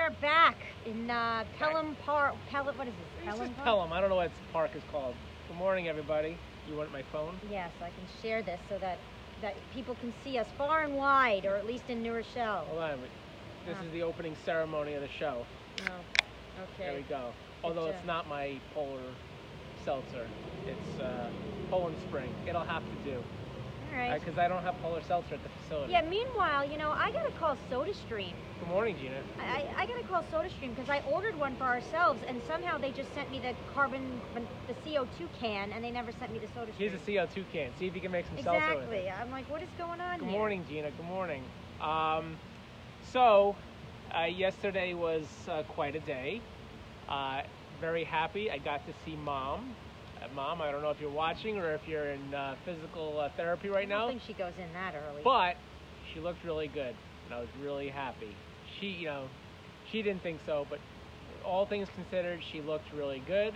Are back in uh, Pelham Park. Pelham, what is this? This is Pelham Park? Pelham. I don't know what this park is called. Good morning, everybody. You want my phone? Yes, I can share this so that that people can see us far and wide, or at least in New Rochelle. Hold on. This Ah. is the opening ceremony of the show. Oh, okay. There we go. Although it's not my polar seltzer. It's uh, Poland Spring. It'll have to do. Right. Because I don't have polar seltzer at the facility. Yeah. Meanwhile, you know, I gotta call SodaStream. Good morning, Gina. I, I I gotta call SodaStream because I ordered one for ourselves, and somehow they just sent me the carbon, the CO2 can, and they never sent me the SodaStream. Here's a CO2 can. See if you can make some seltzer. Exactly. I'm like, what is going on Good here? morning, Gina. Good morning. Um, so, uh, yesterday was uh, quite a day. Uh, very happy. I got to see mom. Uh, mom, I don't know if you're watching or if you're in uh, physical uh, therapy right now. I don't think she goes in that early. but she looked really good, and I was really happy. She, you know, she didn't think so, but all things considered, she looked really good.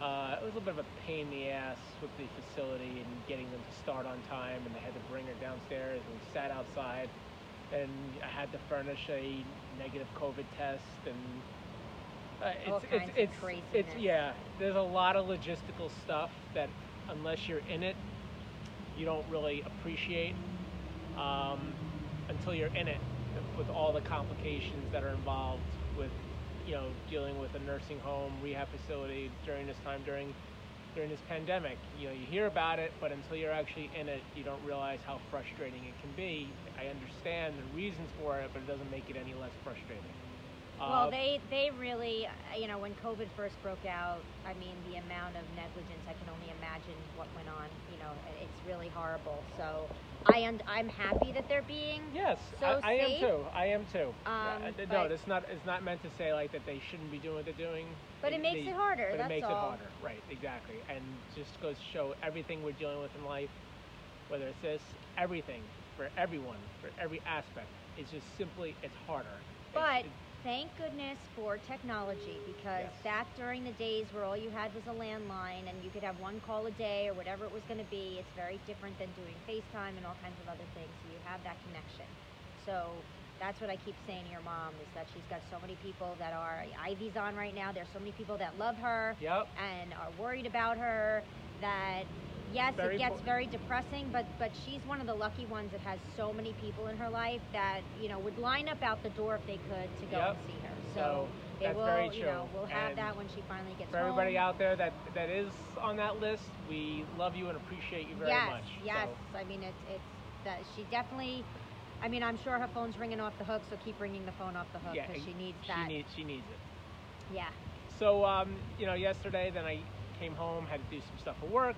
Uh, it was a little bit of a pain in the ass with the facility and getting them to start on time, and they had to bring her downstairs and we sat outside. And I had to furnish a negative COVID test, and uh, it's, All it's, kinds of it's, it's, yeah. There's a lot of logistical stuff that, unless you're in it, you don't really appreciate um, until you're in it with all the complications that are involved with you know dealing with a nursing home rehab facility during this time during during this pandemic. You know you hear about it but until you're actually in it you don't realize how frustrating it can be. I understand the reasons for it but it doesn't make it any less frustrating Well, Uh, they they really, uh, you know, when COVID first broke out, I mean, the amount of negligence, I can only imagine what went on. You know, it's really horrible. So I und- I'm happy that they're being. Yes, so I, I am safe. too. I am too. Um, Uh, no, but- it's not. It's not meant to say like that they shouldn't be doing what they're doing. But it makes they- it harder, But that's it makes all. it harder, right? Exactly, and just goes to show everything we're dealing with in life, whether it's this, everything for everyone, for every aspect. It's just simply it's harder. It's- But it's- thank goodness for technology because Yes. back during the days where all you had was a landline and you could have one call a day or whatever it was going to be, it's very different than doing FaceTime and all kinds of other things. So you have that connection. So that's what I keep saying to your mom is that she's got so many people that are Ivy's on right now. There's so many people that love her Yep. and are worried about her that yes Very it gets po- very depressing but but she's one of the lucky ones that has so many people in her life that you know would line up out the door if they could to go Yep. and see her so, So, they that's will very you know true. we'll have And that when she finally gets For everybody home. out there that that is on that list, we love you and appreciate you very yes much. yes So, i mean it's it's that she definitely I mean, I'm sure her phone's ringing off the hook, so keep ringing the phone off the hook yeah, because she needs that. she needs she needs it. yeah. So, um, you know, yesterday, then I came home, had to do some stuff for work,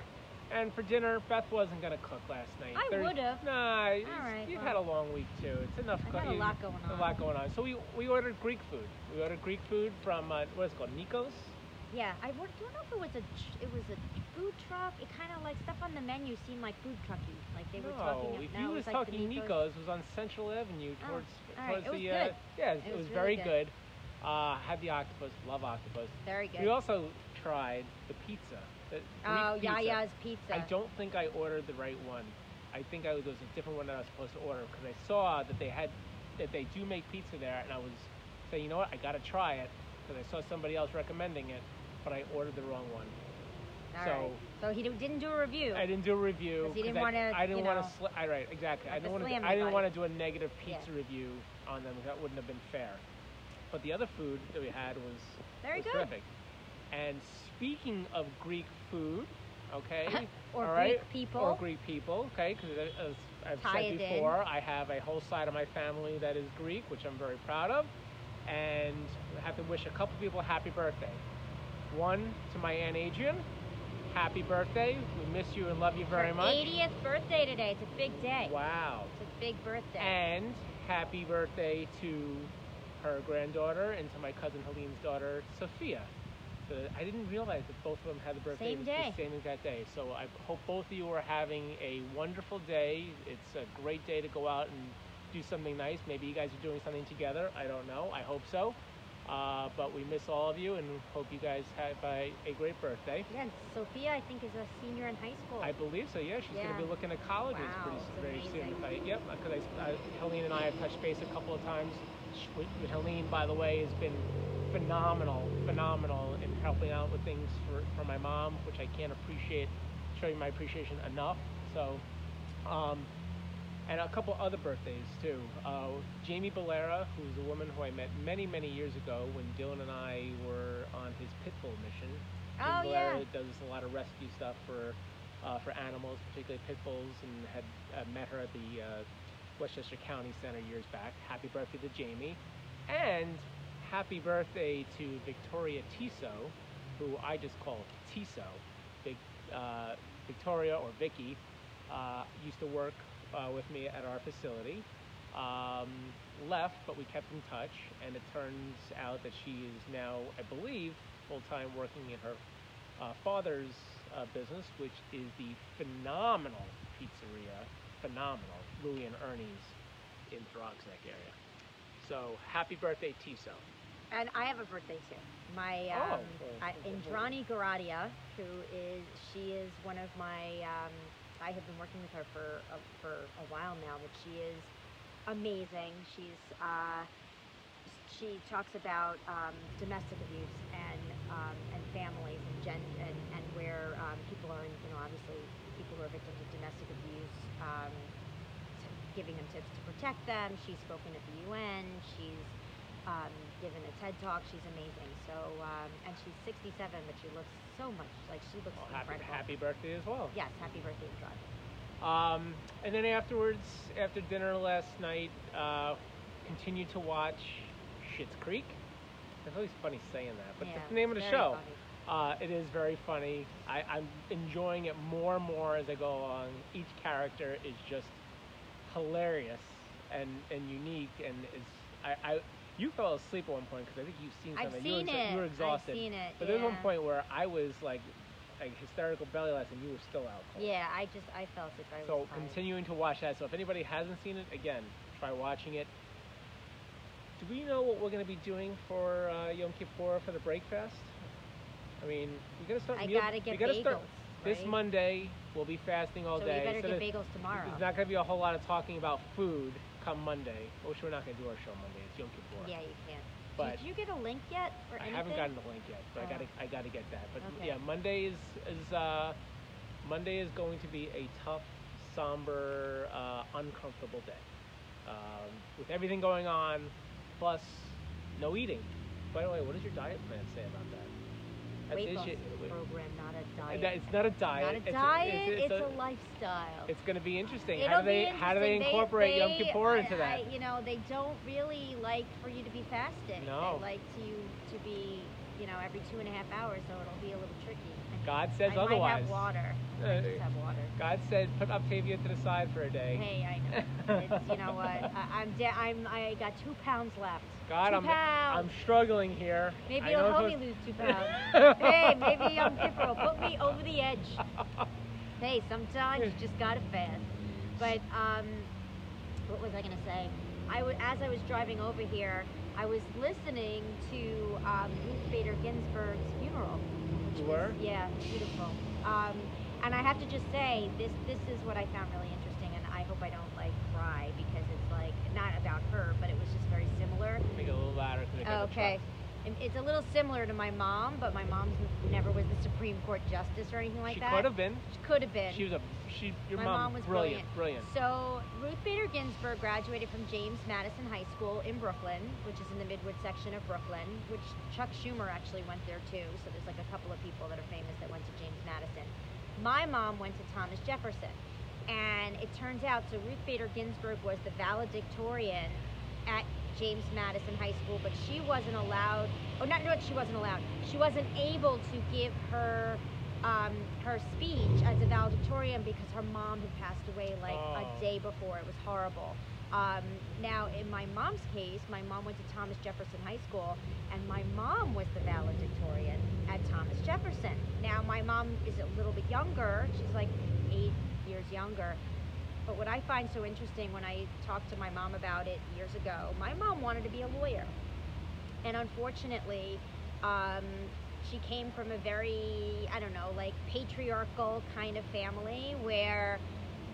and for dinner, Beth wasn't gonna cook last night. I There's- would've. Nah, it's- right, you've well. had a long week too. It's enough. I co- a you- lot going on. A lot going on. So we we ordered Greek food. We ordered Greek food from uh, what is it called, Nikos. Yeah, I wa- don't know if it was a it was a food truck. It kind of like stuff on the menu seemed like food trucky, like they were no, talking. if no, you it was was like talking Nikos. Nikos, it was on Central Avenue Oh, towards all right. towards It was the uh, yeah, It it, was was really very good. good. Uh, had the octopus, love octopus. Very good. We also tried the pizza. The oh, pizza. Yaya's pizza. I don't think I ordered the right one. I think I was, there was a different one that I was supposed to order because I saw that they had that they do make pizza there, and I was saying, you know what, I gotta try it because I saw somebody else recommending it, but I ordered the wrong one. All so- right. So he didn't do a review. I didn't do a review. you didn't I- wanna, I, didn't want to. Sl- I right, exactly. I didn't want to. I didn't want to do a negative Yeah. pizza review on them. That wouldn't have been fair. But the other food that we had was Very was good. terrific. And speaking of Greek food, okay, Or all Greek people. or Greek people, okay, because uh, as I've Tie said it in. before, I have a whole side of my family that is Greek, which I'm very proud of, and I have to wish a couple people happy birthday. One to my aunt Adrian, happy birthday. We miss you and love you very Her much. 80th birthday today. It's a big day. Wow. It's a big birthday. And happy birthday to her granddaughter and to my cousin Helene's daughter, Sophia. The, I didn't realize that both of them had the birthday Same the- day. the same exact day. So I hope both of you are having a wonderful day. It's a great day to go out and do something nice. Maybe you guys are doing something together. I don't know. I hope so. Uh, but we miss all of you and hope you guys have a, a great birthday. Yeah, and Sophia, I think, is a senior in high school. I believe so. Yeah, she's going to be looking at colleges Wow, pretty very soon. If I, yep, because I, uh, Helene and I have touched base a couple of times. Sh- With, with Helene, by the way, has been phenomenal, phenomenal in helping out with things for, for my mom, which I can't appreciate, show you my appreciation enough. So, um, and a couple other birthdays too. Uh, Jamie Bolera, who's a woman who I met many, many years ago when Dylan and I were on his Pitbull mission. Oh, Jim yeah. Does a lot of rescue stuff for uh, for animals, particularly pit bulls, and had uh, met her at the uh, Westchester County Center years back. Happy birthday to Jamie, and happy birthday to Victoria Tiso, who I just call Tiso. Uh, Victoria or Vicky uh, used to work uh, with me at our facility. Um, left, but we kept in touch, and it turns out that she is now, I believe, full time working in her uh, father's uh, business, which is the phenomenal pizzeria, phenomenal Louie and Ernie's in Throggs Neck area. So happy birthday, Tiso. And I have a birthday too. My Oh, um, I, well, Indrani Goradia, who is she is one of my. Um, I have been working with her for uh, for a while now, but she is amazing. She's uh, she talks about um, domestic abuse and um, and families and gen and, and where um, people are, you know, obviously people who are victims of domestic abuse. Um, giving them tips to protect them. She's spoken at the UN. She's um, given a TED talk. She's amazing. So, um, and she's 67, but she looks so much like she looks Well, happy, incredible. happy birthday as well. Yes, happy birthday, to Drive. Um, and then afterwards, after dinner last night, uh, continued to watch Schitt's Creek. It's always funny saying that, but yeah, that's the name of the show. Uh, it is very funny. I, I'm enjoying it more and more as I go along. Each character is just hilarious and, and unique, and is I, I you fell asleep at one point because I think you've seen I've something. you, were seen exa- it. you were exhausted. I've seen it. But yeah. there's one point where I was like, like hysterical belly laughs, and you were still out cold. Yeah, I just I felt it. I So continuing to watch that. So if anybody hasn't seen it, again, try watching it. Do we know what we're going to be doing for uh, Yom Kippur for the breakfast? I mean, we got to start. I meal- gotta we get gotta bagels. start this right? Monday. We'll be fasting all so day. we better so get bagels tomorrow. There's not going to be a whole lot of talking about food come Monday. Which we're not going to do our show Monday. It's Yom Kippur. Yeah, you can. But Did you get a link yet or I haven't gotten the link yet, but I Oh. got to I got to get that. But Okay. yeah, Monday is is uh, Monday is going to be a tough, somber, uh, uncomfortable day. Um, with everything going on, plus no eating. By the way, what does your diet plan say about that? Weight loss program, not a Uh, diet. that- It's not a diet. not a it's diet. it's, it's, a, a, lifestyle. it's going to be interesting. It'll how do they be how do they interesting. incorporate Yom they- Kippur I- into that? I, you know, they don't really like for you to be fasting. No. They like to you to be, you know, every two and a half hours, so it'll be a little tricky. God says I otherwise. might have water. I Uh, just have water. God said, put Optavia to the side for a day. Hey, I know. It's, you know what? I, I'm de- I'm I got two pounds left. God, two I'm pounds. I'm struggling here. Maybe you'll help me lose two pounds. hey, maybe Yom Kippur will put me over the edge. Hey, sometimes you just gotta fast. But um, what was I gonna say? I w- as I was driving over here, I was listening to um, Ruth Bader Ginsburg's funeral. which You was- Yeah, beautiful. Um, and I have to just say, this this is what I found really interesting, and I hope I don't like cry because it's like not about her, but it was just very similar. Make it a little louder. 'cause I got Okay. It's a little similar to my mom, but my mom never was the Supreme Court justice or anything like she that. She could have been. She could have been. She was a. She. Your my mom, mom was brilliant. Brilliant. So Ruth Bader Ginsburg graduated from James Madison High School in Brooklyn, which is in the Midwood section of Brooklyn, which Chuck Schumer actually went there too. So there's like a couple of people that are famous that went to James Madison. My mom went to Thomas Jefferson. And it turns out, so Ruth Bader Ginsburg was the valedictorian at James Madison High School, but she wasn't allowed, oh, not, not she wasn't allowed, she wasn't able to give her um, her speech as a valedictorian because her mom had passed away like Oh. a day before. It was horrible. Um, now, in my mom's case, my mom went to Thomas Jefferson High School, and my mom was the valedictorian at Thomas Jefferson. Now, my mom is a little bit younger. She's like eight years younger. But what I find so interesting when I talked to my mom about it years ago, my mom wanted to be a lawyer. And unfortunately, um, she came from a very, I don't know, like patriarchal kind of family where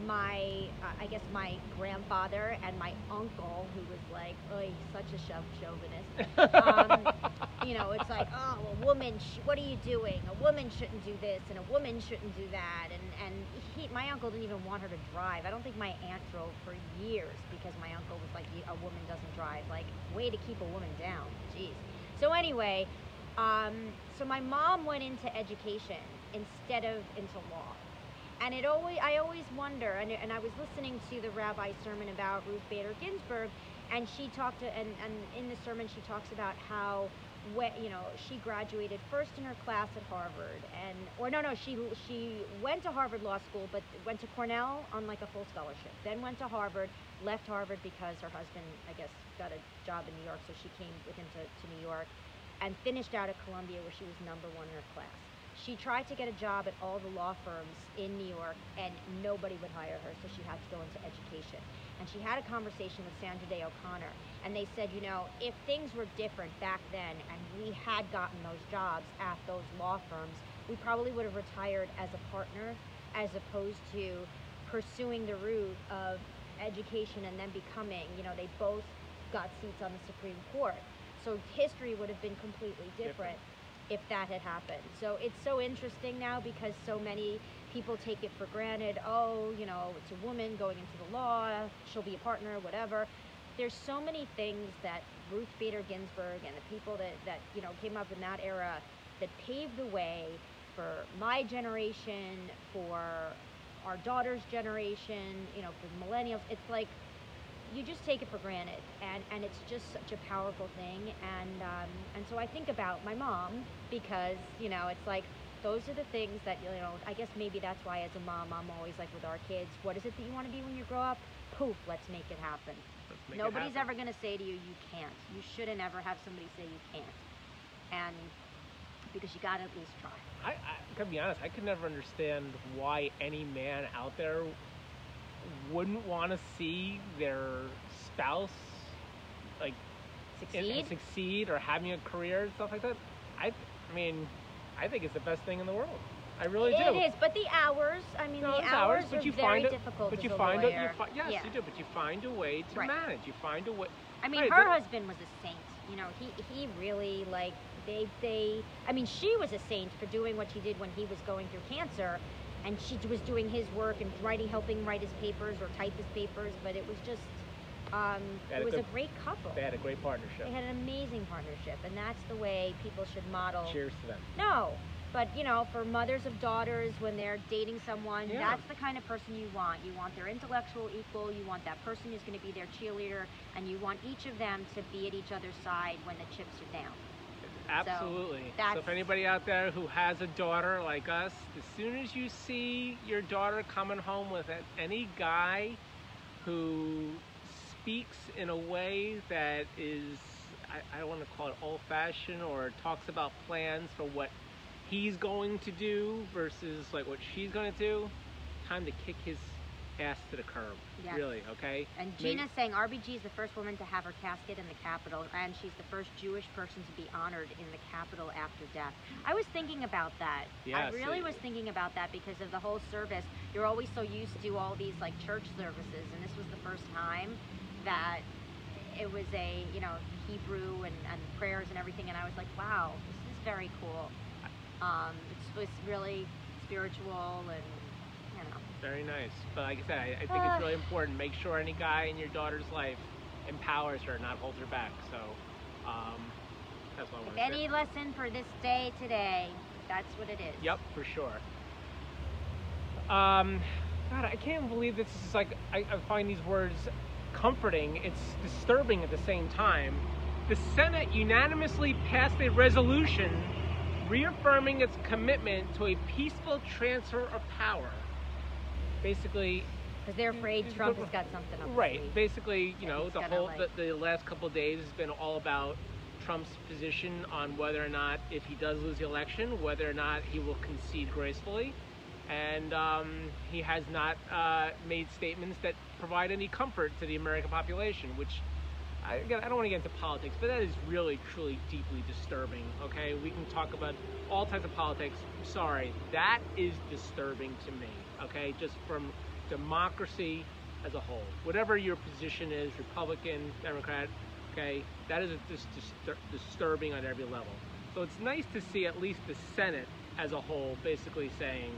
my, uh, I guess my grandfather and my uncle, who was like, oh, he's such a chau- chauvinist. Um, you know, it's like, oh, a woman, sh- what are you doing? A woman shouldn't do this, and a woman shouldn't do that. And and he, my uncle didn't even want her to drive. I don't think my aunt drove for years because my uncle was like, a woman doesn't drive. Like, way to keep a woman down. Jeez. So anyway, um, so my mom went into education instead of into law and it always I always wonder and, and I was listening to the rabbi sermon about Ruth Bader Ginsburg and she talked and, and in the sermon she talks about how you know she graduated first in her class at Harvard and or no no she she went to Harvard Law School but went to Cornell on like a full scholarship then went to Harvard left Harvard because her husband I guess got a job in New York so she came with him to, to New York and finished out at Columbia where she was number one in her class she tried to get a job at all the law firms in New York and nobody would hire her, so she had to go into education. And she had a conversation with Sandra Day O'Connor, and they said, you know, if things were different back then and we had gotten those jobs at those law firms, we probably would have retired as a partner as opposed to pursuing the route of education and then becoming, you know, they both got seats on the Supreme Court. So history would have been completely different if that had happened. So it's so interesting now because so many people take it for granted. Oh, you know, it's a woman going into the law, she'll be a partner, whatever. There's so many things that Ruth Bader Ginsburg and the people that, that you know came up in that era that paved the way for my generation, for our daughter's generation, you know, for the millennials. It's like you just take it for granted and and it's just such a powerful thing and um, and so I think about my mom because you know it's like those are the things that you know I guess maybe that's why as a mom I'm always like with our kids what is it that you want to be when you grow up? Poof let's make it happen. Let's make it nobody's happen. ever going to say to you you can't. You shouldn't ever have somebody say you can't and because you got to at least try. I, I gotta be honest, I could never understand why any man out there wouldn't want to see their spouse like in- succeed succeed or having a career and stuff like that. I, I mean, I think it's the best thing in the world. I really do. It is, but the hours. I mean, No, the it's hours, but are you very find a, difficult but you find lawyer. a, you fi- yes, yeah. you do. But you find a way to Right. manage. You find a way. I mean, Right, her but- husband was a saint. You know, he he really like they they. I mean, she was a saint for doing what she did when he was going through cancer, and she was doing his work and writing, helping write his papers or type his papers. But it was just, um, it was a good- great couple. They had a great partnership. They had an amazing partnership, and that's the way people should model. Cheers to them. No, but you know, for mothers of daughters, when they're dating someone, Yeah. that's the kind of person you want. You want their intellectual equal. You want that person who's going to be their cheerleader, and you want each of them to be at each other's side when the chips are down. Absolutely. So, that's- if anybody out there who has a daughter like us, as soon as you see your daughter coming home with a- any guy who speaks in a way that is, I, I don't want to call it old fashioned or talks about plans for what he's going to do versus like what she's going to do, time to kick his ass to the curb. Yes. Really, okay? And Maybe- Gina's saying RBG is the first woman to have her casket in the Capitol, and she's the first Jewish person to be honored in the Capitol after death. I was thinking about that. I Yeah, really so- was thinking about that because of the whole service. You're always so used to all these like church services, and this was the first time that it was a you know Hebrew and, and prayers and everything, and I was like, wow, this is very cool. Um, it's, it's really spiritual and. Very nice. But like I said, I, I think Ah. it's really important. Make sure any guy in your daughter's life empowers her, not holds her back. So um, that's what I want to say. any lesson for this day today, that's what it is. Yep, for sure. Um, God, I can't believe this is like I, I find these words comforting. It's disturbing at the same time. The Senate unanimously passed a resolution reaffirming its commitment to a peaceful transfer of power. Basically, Because they're afraid Trump has got something up his Right. Basically, you know, the whole like- the, the last couple of days has been all about Trump's position on whether or not, if he does lose the election, whether or not he will concede gracefully. And um, he has not uh, made statements that provide any comfort to the American population, which I, again, I don't want to get into politics, but that is really, truly, deeply disturbing. Okay, we can talk about all types of politics. I'm sorry, that is disturbing to me. Okay, just from democracy as a whole, whatever your position is, Republican, Democrat, okay, that is just distur- disturbing on every level. So it's nice to see at least the Senate as a whole basically saying,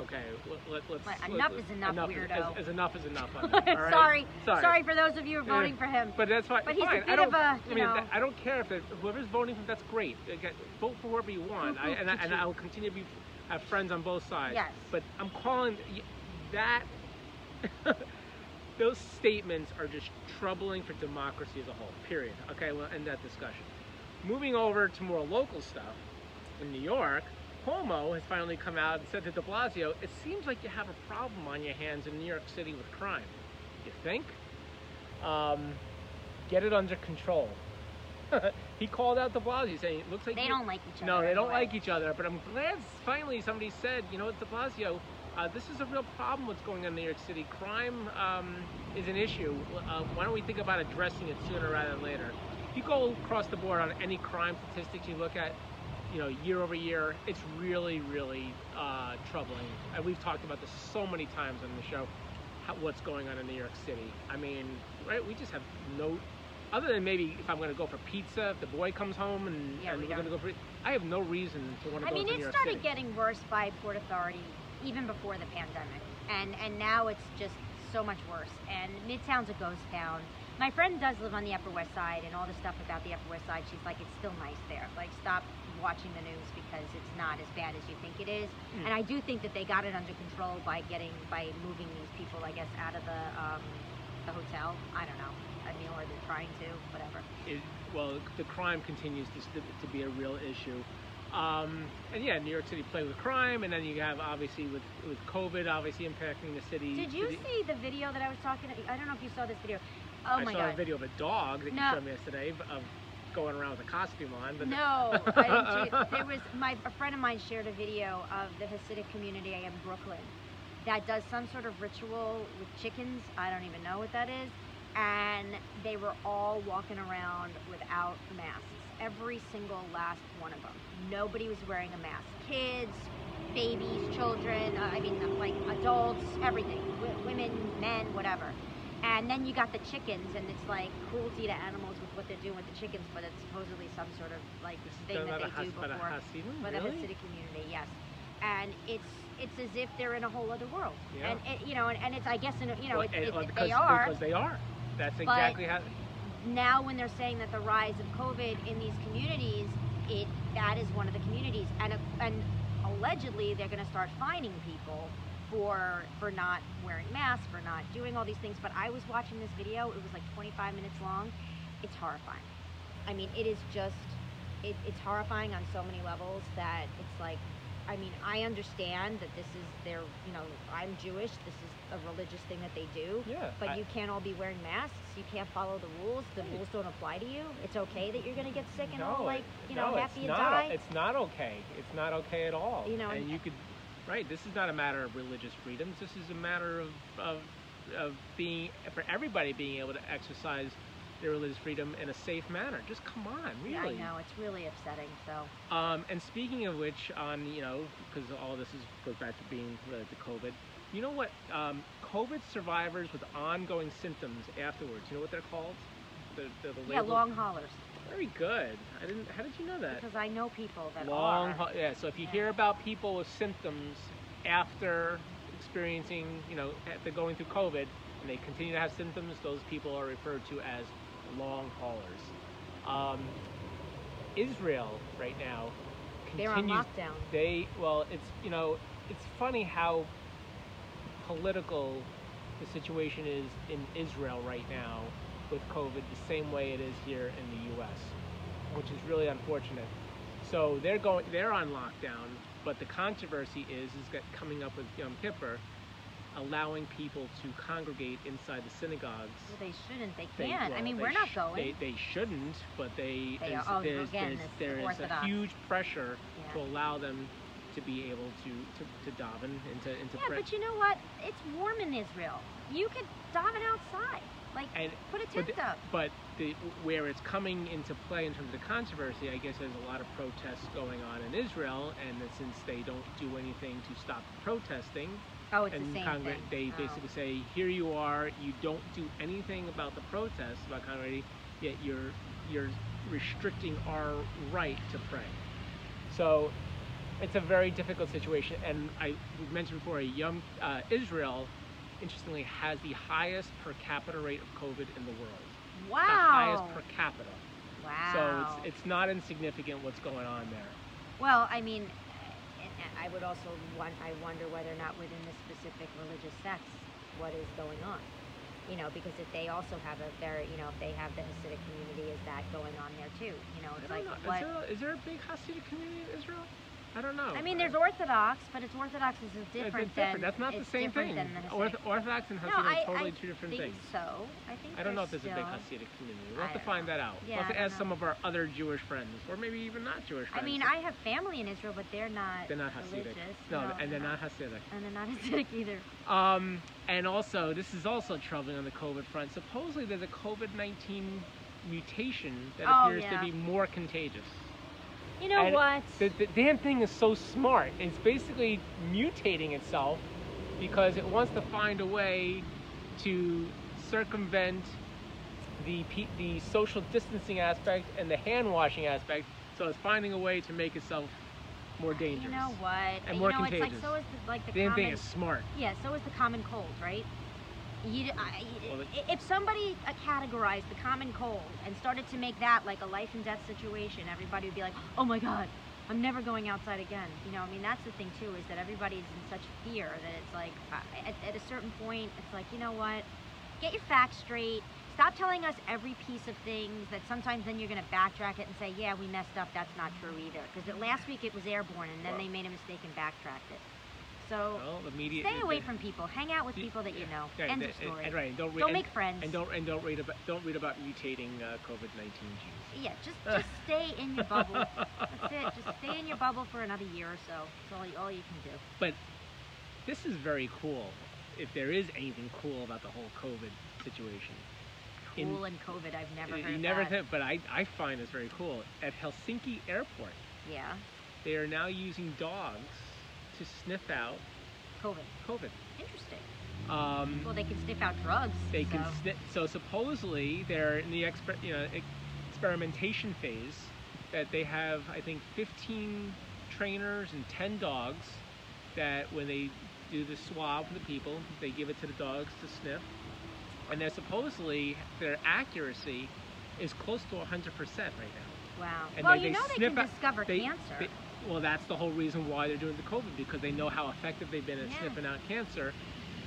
okay, let, let, us enough is enough, enough weirdo. As, as enough is enough. That, all right? sorry, sorry, sorry for those of you who are Yeah. voting for him. But that's fine. But he's a fine. I bit don't, of a, I you mean, know- I don't care if it, whoever's voting for him. that's great. Vote for whoever you want, I, and, I, and I will continue to be have friends on both sides. Yes. But I'm calling that. those statements are just troubling for democracy as a whole. Period. Okay, we'll end that discussion. Moving over to more local stuff in New York. Cuomo has finally come out and said to De Blasio, "It seems like you have a problem on your hands in New York City with crime. You think? Um, get it under control." he called out De Blasio, saying, "It looks like They don't like each other. no, they don't anyway. like each other. But I'm glad finally somebody said, you know what, De Blasio, uh, this is a real problem. What's going on in New York City? Crime um, is an issue. Uh, why don't we think about addressing it sooner rather than later? If you go across the board on any crime statistics you look at, you know, year over year, it's really, really uh, troubling. And we've talked about this so many times on the show. How, what's going on in New York City? I mean, right? We just have no. Other than maybe if I'm going to go for pizza, if the boy comes home and, Yeah, and we we're going to go for, I have no reason to want to I go mean, to it New York started City. getting worse by Port Authority even before the pandemic, and and now it's just so much worse. And Midtown's a ghost town. My friend does live on the Upper West Side, and all the stuff about the Upper West Side, she's like, it's still nice there. Like, stop watching the news because it's not as bad as you think it is. Mm. And I do think that they got it under control by getting by moving these people, I guess, out of the um, the hotel. I don't know. I mean, or they're trying to, whatever. it, well, the crime continues to, to be a real issue. Um, and yeah, New York City played with crime, and then you have obviously with, with COVID obviously impacting the city. Did you city- see the video that I was talking? I don't know if you saw this video. Oh I my saw a video of a dog that No. you showed me yesterday of going around with a costume on. But No, I didn't see, there was my a friend of mine shared a video of the Hasidic community in Brooklyn that does some sort of ritual with chickens. I don't even know what that is, and they were all walking around without masks. Every single last one of them. Nobody was wearing a mask. Kids, babies, children. Uh, I mean, like adults, everything. W- women, men, whatever. And then you got the chickens, and it's like cruelty to animals with what they're doing with the chickens, but it's supposedly some sort of like This thing that they the do Has- by the before for the? Hasidic community, yes. And it's it's as if they're in a whole other world, Yeah. and it, you know, and, and it's I guess in a, you know Well, it's, well, because, they are because they are. That's exactly how. now when they're saying that the rise of COVID in these communities, it that is one of the communities, and and allegedly they're going to start fining people for for not wearing masks, for not doing all these things. But I was watching this video; it was like 25 minutes long. It's horrifying. I mean, it is just it, it's horrifying on so many levels that it's like. I mean, I understand that this is their, you know, I'm Jewish. This is a religious thing that they do. Yeah. But I- you can't all be wearing masks. You can't follow the rules. The rules don't apply to you. It's okay that you're gonna get sick and no, all like, you know, no, happy it's and not, die. It's not okay. It's not okay at all. You know, and and- you could, right? This is not a matter of religious freedoms. This is a matter of of, of being for everybody being able to exercise their religious freedom in a safe manner. Just come on, really. Yeah, I know it's really upsetting. So Um, and speaking of which, on you know, because all this is goes back to being related to COVID. You know what? Um, COVID survivors with ongoing symptoms afterwards. You know what they're called? The, the, the yeah, long haulers Very good. I didn't. How did you know that? because I know people that are Long. are. haul- Yeah. So if you Yeah. hear about people with symptoms after experiencing, you know, after going through COVID, and they continue to have symptoms, those people are referred to as long haulers. Um, Israel right now They're on lockdown. they well it's you know it's funny how political the situation is in israel right now with covid the same way it is here in the us which is really unfortunate so they're going they're on lockdown but the controversy is is that coming up with yom kippur allowing people to congregate inside the synagogues. Well, they shouldn't. They They- can't. I well, mean, we're not going. They, they shouldn't, but they, They there's, oh, there's, again, there's, there is a huge pressure Yeah. to allow them to be able to, to, to daven and to, and to yeah, pray. but you know what? It's warm in Israel. You could daven outside. Like, and put a but tent the- up. But the, where it's coming into play in terms of the controversy, I guess there's a lot of protests going on in Israel, and since they don't do anything to stop protesting, Oh, it's and the same congre- thing. they Oh. basically say, here you are, you don't do anything about the protests about congregating, yet you're you're restricting our right to pray. So it's a very difficult situation, and I mentioned before, Yom uh, Israel, interestingly, has the highest per capita rate of COVID in the world. The Wow. highest per capita. wow. So it's it's not insignificant what's going on there. Well, I mean, I would also want, I wonder whether or not within the specific religious sects, what is going on. You know, because if they also have a very, you know, if they have the Hasidic community, is that going on there too? You know, it's like know. what. Is, there a, is there a big Hasidic community in Israel? I don't know. I mean, there's Orthodox, but it's Orthodox is different, It's different than. That's not the same thing. Orth- Orthodox and No, Hasidic I- are totally I two different think things. so. I think. I don't know if there's there's a big still- Hasidic community. We'll have to find know. that out. Yeah, we'll have to ask don't some of our other Jewish friends, or maybe even not Jewish friends. I mean, I have family in Israel, but they're not. they're not Hasidic. religious. No, and they're not Hasidic. And they're not Hasidic either. Um, and also, this is also troubling on the COVID front. Supposedly, there's a COVID-19 mutation that Oh, appears yeah. to be more contagious. You know And what? The, the damn thing is so smart. It's basically mutating itself because it wants to find a way to circumvent the the social distancing aspect and the hand washing aspect. So it's finding a way to make itself more dangerous. You know what? And you more know, it's like contagious. so is the, like the common. thing is smart. Yeah, so is the common cold, right? You, I- if somebody categorized the common cold and started to make that like a life and death situation, everybody would be like, "Oh my God, I'm never going outside again." You know, I mean, that's the thing too is that everybody's in such fear that it's like, uh, at, at a certain point, it's like, you know what? Get your facts straight. Stop telling us every piece of things that sometimes then you're going to backtrack it and say, yeah, we messed up. That's not true either. Because last week it was airborne and then they made a mistake and backtracked it. So Well, media. stay away the- from people. Hang out with the- people that you know. Yeah, End the- of story. And, right, don't, read, Don't and, make friends. and don't and don't read about don't read about mutating uh, COVID-19 genes. Yeah, just just stay in your bubble. That's it. Just stay in your bubble for another year or so. That's all you, all you can do. But this is very cool. If there is anything cool about the whole COVID situation, In- Cool and COVID. I've never you heard of never that. think, but I, I find this very cool. At Helsinki Airport, Yeah, they are now using dogs to sniff out COVID. COVID. Interesting. Um, Well, they can sniff out drugs. they can sniff. So supposedly they're in the exper- you know, experimentation phase. That they have, I think, 15 trainers and 10 dogs. That when they do the swab for the people, they give it to the dogs to sniff, and they're supposedly their accuracy is close to 100% right now. Wow. And well, they- you they know they sniff can out- discover they- cancer. they- well, that's the whole reason why they're doing the COVID because they know how effective they've been at Yeah. sniffing out cancer.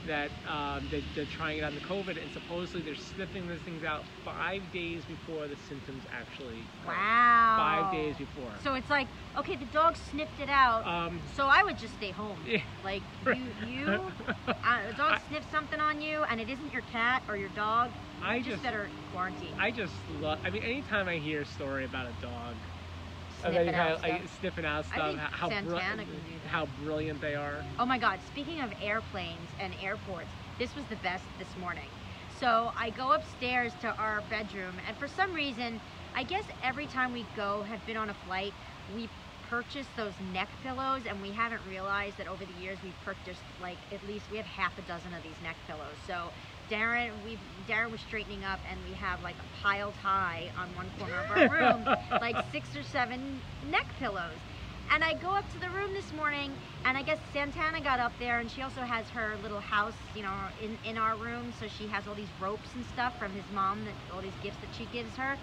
That um, they, they're trying it on the COVID, and supposedly they're sniffing these things out five days before the symptoms actually. occur. wow. Five days before. So it's like, okay, the dog sniffed it out. Um, so I would just stay home. yeah. Like you, you, uh, a dog sniffs something on you, and it isn't your cat or your dog. I you just, just- better quarantine. I just love. I mean, anytime I hear a story about a dog. Out how, like, stuff. sniffing out I stuff, how, Santana bri- can do that. how brilliant they are. Oh my God, speaking of airplanes and airports, this was the best this morning. So I go upstairs to our bedroom, and for some reason, I guess every time we go, have been on a flight, we purchase those neck pillows, and we haven't realized that over the years we've purchased like at least we have half a dozen of these neck pillows. So Darren, we Darren was straightening up, and we have like a piled high on one corner of our room, like six or seven neck pillows. And I go up to the room this morning, and I guess Santana got up there, and she also has her little house, you know, in, in our room. So she has all these ropes and stuff from his mom, that all these gifts that she gives her.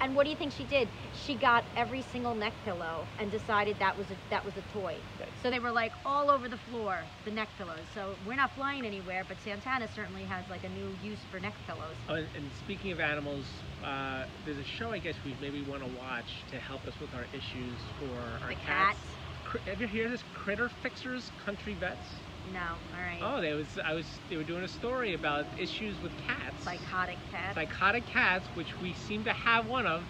And what do you think she did? She got every single neck pillow and decided that was a that was a toy. So they were like all over the floor, the neck pillows. So we're not flying anywhere, but Santana certainly has like a new use for neck pillows. Oh, and, and speaking of animals, uh, there's a show I guess we maybe want to watch to help us with our issues for our The cats. cr- have you heard this Critter Fixers Country Vets? No. All right. Oh, they was I was they were doing a story about issues with cats. Psychotic cat. psychotic cats, which we seem to have one of.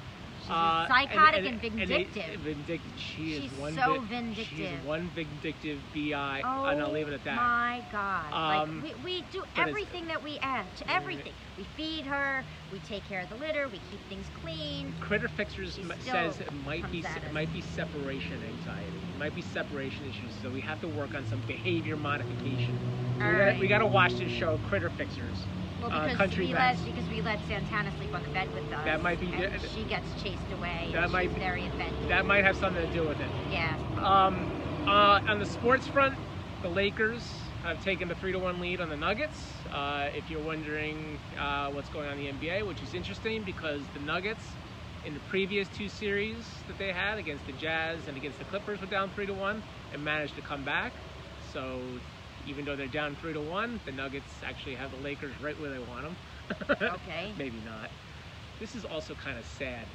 She's Uh, psychotic and, they- vindictive. vindictive. She is She's one. so vi- vindictive. She's one vindictive bi. oh and I'll leave it at that. my God! Um, like we, we do everything that we ask. Everything. We feed her. We take care of the litter. We keep things clean. Critter Fixers m- says it might be it might be separation anxiety. It might be separation issues. So we have to work on some behavior modification. All we, gotta, right. we got to watch this show, Critter Fixers. Well, uh, because country we let because we let Santana sleep on the bed with us. That might be and she gets chased away. That might be- very offended. That might have something to do with it. yeah. Um, uh, on the sports front, the Lakers have taken the three to one lead on the Nuggets. Uh, if you're wondering uh, what's going on in the NBA, which is interesting because the Nuggets, in the previous two series that they had against the Jazz and against the Clippers, were down three to one and managed to come back. So even though they're down three to one, the Nuggets actually have the Lakers right where they want them. Okay. Maybe not. This is also kind of sad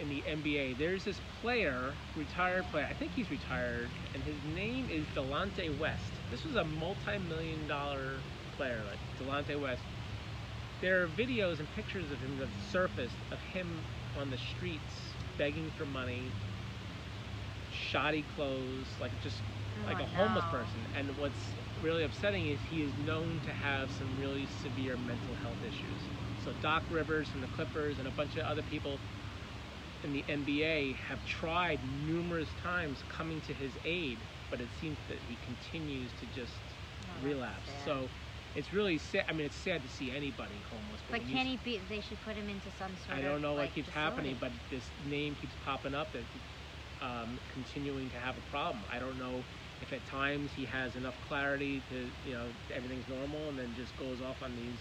in the NBA. There's this player, retired player. I think he's retired, and his name is Delonte West. This was a multi-million dollar player, like Delonte West. There are videos and pictures of him that surfaced of him on the streets begging for money, shoddy clothes, like just oh like Oh, a homeless person. And what's really upsetting is he is known to have some really severe mental health issues. So Doc Rivers from the Clippers and a bunch of other people in the NBA have tried numerous times coming to his aid, but it seems that he continues to just Oh, relapse. So it's really sad. I mean, it's sad to see anybody homeless. But you can he be? They should put him into some sort I don't know like, what keeps facility. happening, but this name keeps popping up that um, continuing to have a problem. I don't know if at times he has enough clarity to, you know, everything's normal, and then just goes off on these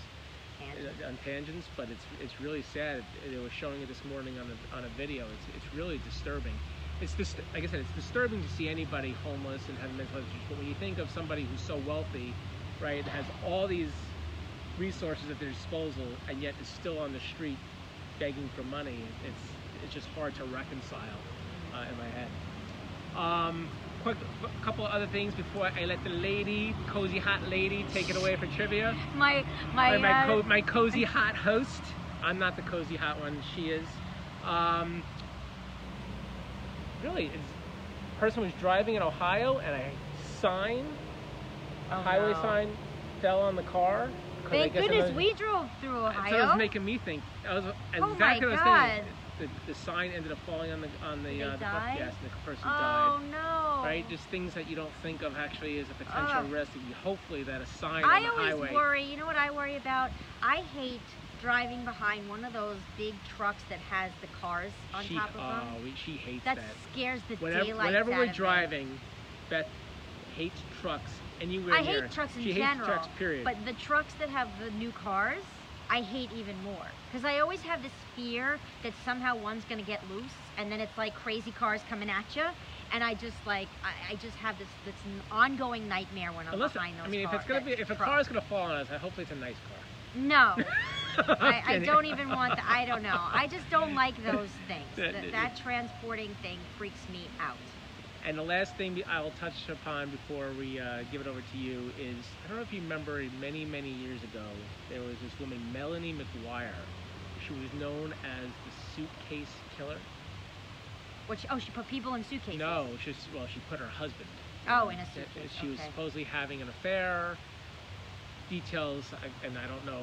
Tangent. uh, on tangents. But it's it's really sad. They were showing it this morning on a on a video. It's it's really disturbing. It's just like I said, it's disturbing to see anybody homeless and having mental health issues. But when you think of somebody who's so wealthy, right, has all these resources at their disposal, and yet is still on the street begging for money, it's it's just hard to reconcile uh, in my head. Um, quick, a couple other things before I let the lady, cozy hot lady, take it away for trivia. My my. My, my, uh, co- my cozy hot host. I'm not the cozy hot one. She is. Um, really, person was driving in Ohio and a sign, a Oh, highway no. sign, fell on the car. Thank goodness was- we drove through so it was making me think. I was Oh my exactly what I was God. The, the sign ended up falling on the on the uh, the died? yes, and the person oh died. Oh no. Right, just things that you don't think of actually as a potential risk. And you- hopefully, that a sign I on the always highway. worry. You know what I worry about? I hate driving behind one of those big trucks that has the cars on she, top of oh, them. we- she hates That that. scares the Whenever, daylights whenever out we're of driving, Beth hates trucks anywhere I near. hate trucks in she general. hates trucks. Period. But the trucks that have the new cars, I hate even more. Because I always have this fear that somehow one's going to get loose and then it's like crazy cars coming at you. And I just like, I, I just have this, this ongoing nightmare when I'm Unless, behind those I mean, if it's gonna uh, be, if a car is gonna fall on us, I hopefully it's a nice car. No. I, I don't even want that. I don't know. I just don't like those things. That, that transporting thing freaks me out. And the last thing I will touch upon before we uh, give it over to you is I don't know if you remember many, many years ago, there was this woman, Melanie McGuire. She was known as the suitcase killer. Which, oh, she put people in suitcases. No, she's well, she put her husband. Oh, in a Uh, suitcase. She was supposedly having an affair. Details, and I don't know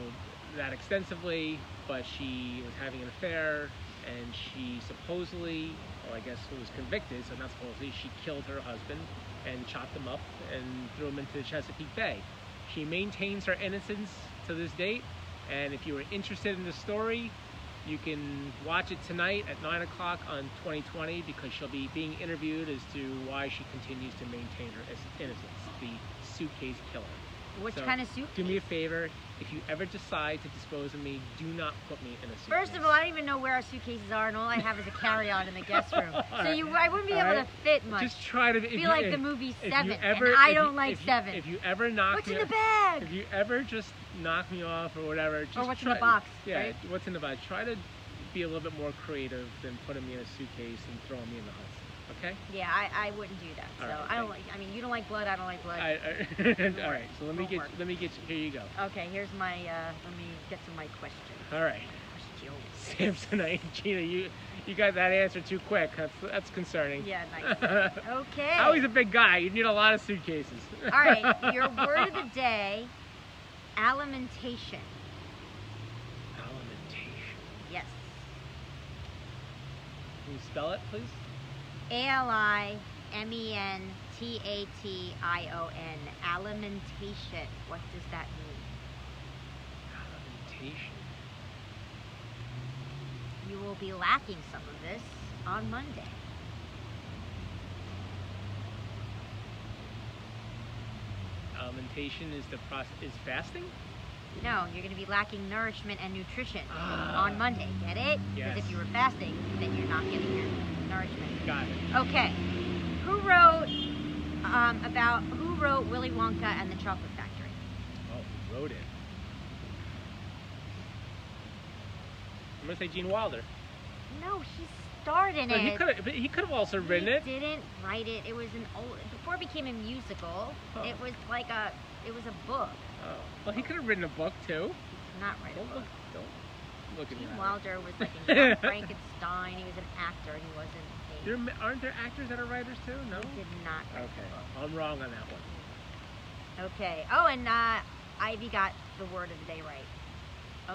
that extensively, but she was having an affair, and she supposedly, well, I guess who was convicted, so not supposedly, she killed her husband and chopped him up and threw him into the Chesapeake Bay. She maintains her innocence to this date, and if you are interested in the story, you can watch it tonight at 9 o'clock on 2020 because she'll be being interviewed as to why she continues to maintain her innocence, the suitcase killer. Which So, kind of suitcase? Do me a favor, if you ever decide to dispose of me, do not put me in a suitcase. First of all, I don't even know where our suitcases are, and all I have is a carry-on in the guest room. So you, I wouldn't be able Alright. to fit much. just try to. Be like if, the movie Seven, ever, and I don't you- like if you- Seven. If you ever knock What's me in the bag? If you ever just knock me off or whatever, just what's in the box, Yeah, right? what's in the box? Try to be a little bit more creative than putting me in a suitcase and throwing me in the Hudson. Okay. Yeah, I, I wouldn't do that. So All right, I don't like. I mean, you don't like blood. I don't like blood. I, I, all right. So let me get work. let me get here you go. Okay, here's my. Uh, let me get to my question. All right. Samsonite and Gina, you you got that answer too quick. That's that's concerning. Yeah, nice. Okay. He's a big guy. You need a lot of suitcases. All right, your word of the day: alimentation. Alimentation. Yes. Can you spell it, please? A L I M E N T A T I O N. Alimentation. What does that mean? Alimentation. You will be lacking some of this on Monday. Alimentation is the process. Is fasting? No, you're going to be lacking nourishment and nutrition Ah. on Monday. Get it? Because Yes. if you were fasting, then you're not getting your nourishment. Got it. Okay. Who wrote um, about who wrote Willy Wonka and the Chocolate Factory? Oh, he wrote it. I'm gonna say Gene Wilder. No, he starred in But he it. could have. He could have also written he it. didn't write it. It was an old before it became a musical. Oh. It was like a it was a book. Oh. Well, he could have written a book too. Not write a Don't look. book. Don't look at me. Gene. Wilder was like in Young Frankenstein. He was an actor. And he wasn't a. There, aren't there actors that are writers too? No. He did not write Okay. I'm wrong on that one. Okay. Oh, and uh, Ivy got the word of the day right.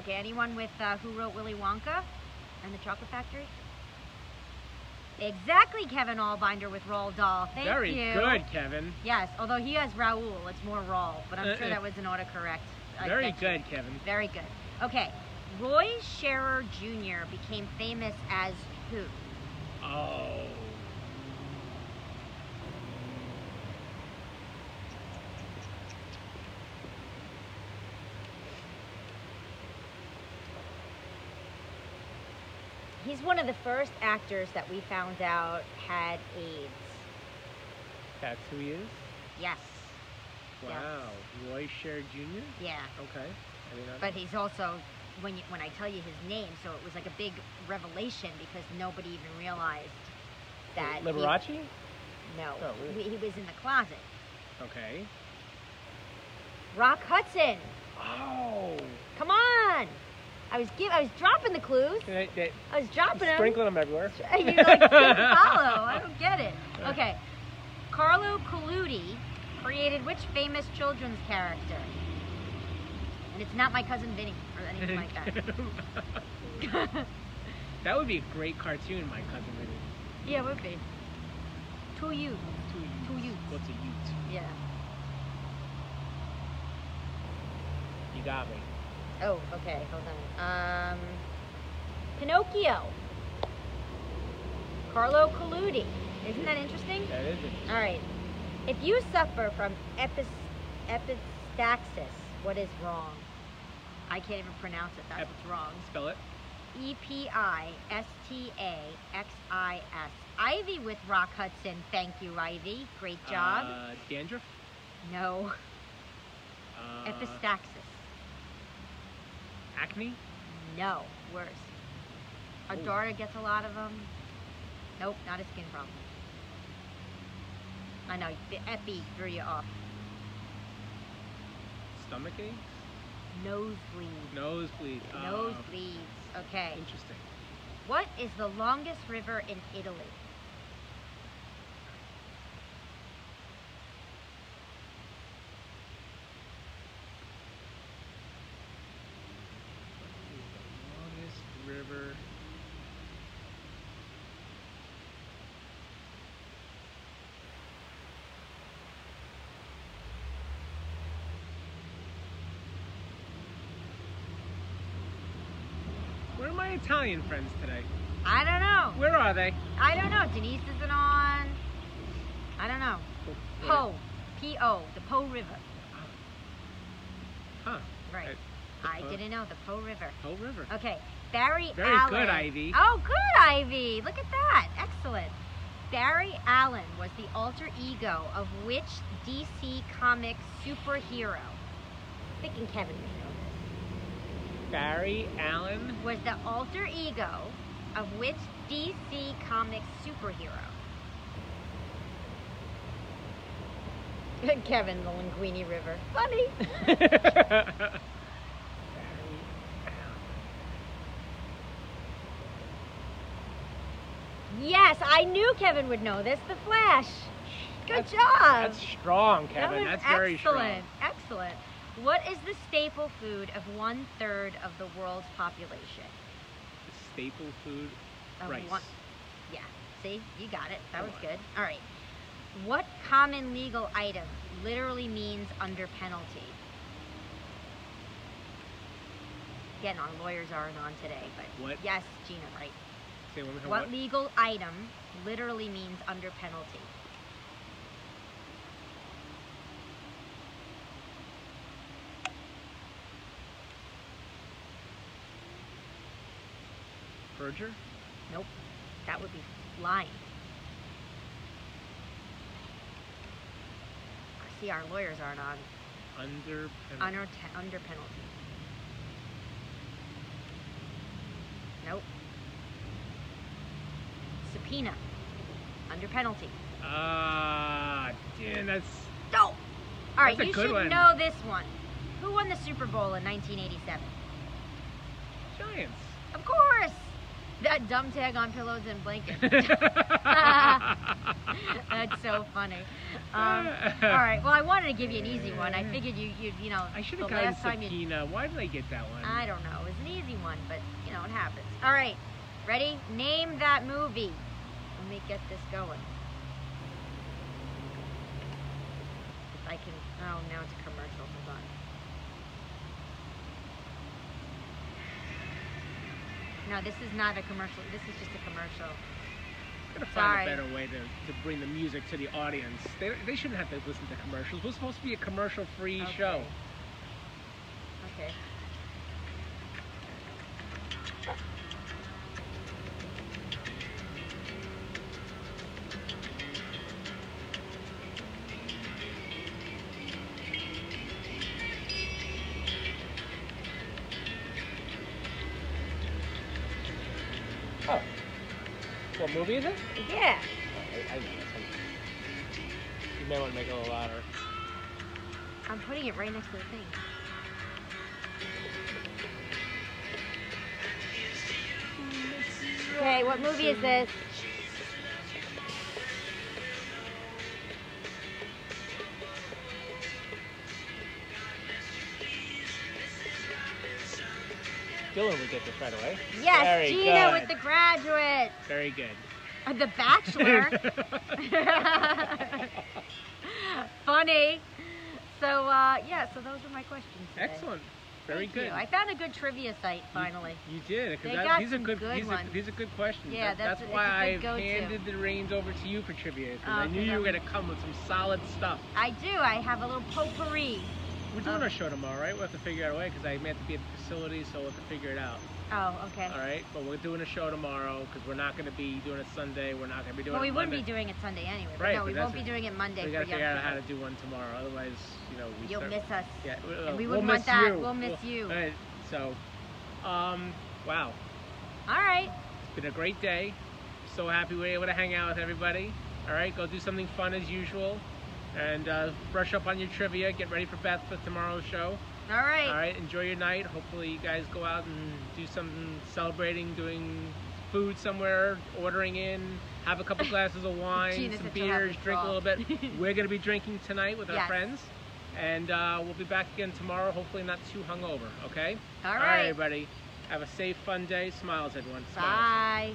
Okay. Anyone with uh, who wrote Willy Wonka and the Chocolate Factory? Exactly, Kevin Allbinder with Roald Dahl. Thank Very you. good, Kevin. Yes, although he has Raoul, it's more Rawl, but I'm uh, sure Uh-uh. that was an autocorrect. I Very you. good, Kevin. Very good. Okay. Roy Scherer Jr. became famous as who? Oh. He's one of the first actors that we found out had AIDS. That's who he is. Yes. Yes. Wow. Roy Sher Jr. Yeah. Okay. I mean, But he's also when you, when I tell you his name, so it was like a big revelation because nobody even realized that. he- Liberace. no, Oh, really? he, he was in the closet. Okay. Rock Hudson. Oh. Come on. I was give, I was dropping the clues. They, they, I was dropping them. sprinkling them everywhere. You like follow. I don't get it. Okay. Carlo Collodi created which famous children's character? And it's not my cousin Vinny or anything like that. that would be a great cartoon, my cousin. Vinny. yeah, it would be. To you. Two Utes. Two Utes. What's a Ute? Yeah. You got me. Oh, okay. Hold on. Um, Pinocchio. Carlo Collodi. Isn't that interesting? That is it. All right. If you suffer from epis, epistaxis, what is wrong? I can't even pronounce it. That's Ep- what's wrong. Spell it. E P I S T A X I S. Ivy with Rock Hudson. Thank you, Ivy. Great job. Uh, dandruff. no. Uh, Epistaxis. Acne. No. Worse. Our daughter gets a lot of them. Nope, not a skin problem. I know. The epi threw you off. Stomach ache. Nosebleed. Nosebleed. Uh, Nosebleeds. Okay. Interesting. What is the longest river in Italy? Longest river. Where are my Italian friends today? I don't know. Where are they? I don't know. Denise isn't on. I don't know. Oh, po. P O. The Po River. Ah. Huh. Right. I Po- didn't know. The Po River. Po River. Okay. Barry Very Allen. Very good, Ivy. Oh, good, Ivy. Look at that. Excellent. Barry Allen was the alter ego of which DC Comics superhero? Thinking Kevin may know this. Barry Allen was the alter ego of which DC Comics superhero? Kevin the Linguini River. Funny. yes, I knew Kevin would know this. The Flash. Good that's, job. That's strong, Kevin. That that's excellent. very strong. Excellent. Excellent. What is the staple food of one third of the world's population? The staple food, Of rice. one- yeah. See, you got it. That Come was on. good. All right. What common legal item literally means under penalty? Again, our lawyers aren't on today, but What? yes, Gina, right. Say time, What legal item literally means under penalty? Perjure? Nope. That would be lying. I see, our lawyers aren't on Under. under te- under penalty. Nope. Subpoena. Under penalty. Ah, damn, that's. No. All right, you should one. know this one. Who won the Super Bowl in 1987? Giants. That dumb tag on pillows and blankets. That's so funny. Um, all right. Well, I wanted to give you an easy one. I figured you, you, you know, I should have gotten last time you. subpoena. Why did I get that one? I don't know. It was an easy one, but you know it happens. All right. Ready? Name that movie. Let me get this going. If I can. Oh, now it's a commercial. Hold on. No, this is not a commercial. This is just a commercial. I'm gonna Sorry. find a better way to, to bring the music to the audience. They, they shouldn't have to listen to commercials. We're supposed to be a commercial-free Okay. show. Okay. Movie is it? Yeah. I, I know. You may want to make it a little louder. I'm putting it right next to the thing. Okay, what movie is this? Dylan would get this right away. Yes, Very Gina good. with the graduate. Very good. Uh, the Bachelor. Funny. So uh, yeah, so those are my questions. Today. Excellent. Very Thank good. You. I found a good trivia site finally. You did. 'cause They that- got these are good. good these, are, these are good questions. Yeah, That- that's- that's why go-to. handed the reins over to you for trivia because Oh, I knew you were gonna come with some solid stuff. I do. I have a little potpourri. We're doing Oh. our show tomorrow, right? We'll have to figure out a way because I may have to be at the facility, so we'll have to figure it out. Oh, okay. All right, but we're doing a show tomorrow because we're not going to be doing it Sunday. We're not going to be doing Well, it we wouldn't be doing it Sunday anyway. But Right, no, we won't be doing it Monday we got to figure out how to do one tomorrow. Otherwise, you know, we You'll start, miss us. Yeah, uh, And we we'll wouldn't miss want that. You. We'll miss you. All right, so, um, wow, All right. it's been a great day. So happy we were able to hang out with everybody. All right, go do something fun as usual, and uh, brush up on your trivia. Get ready for Beth for tomorrow's show. All right. All right, enjoy your night. Hopefully, you guys go out and do something celebrating, doing food somewhere, ordering in, have a couple glasses of wine, Gina some said she'll have beers, drink a little bit. We're going to be drinking tonight with our friends, and uh, we'll be back again tomorrow, hopefully not too hungover, okay? All All right. everybody. Have a safe, fun day. Smiles, everyone. Smiles. Bye.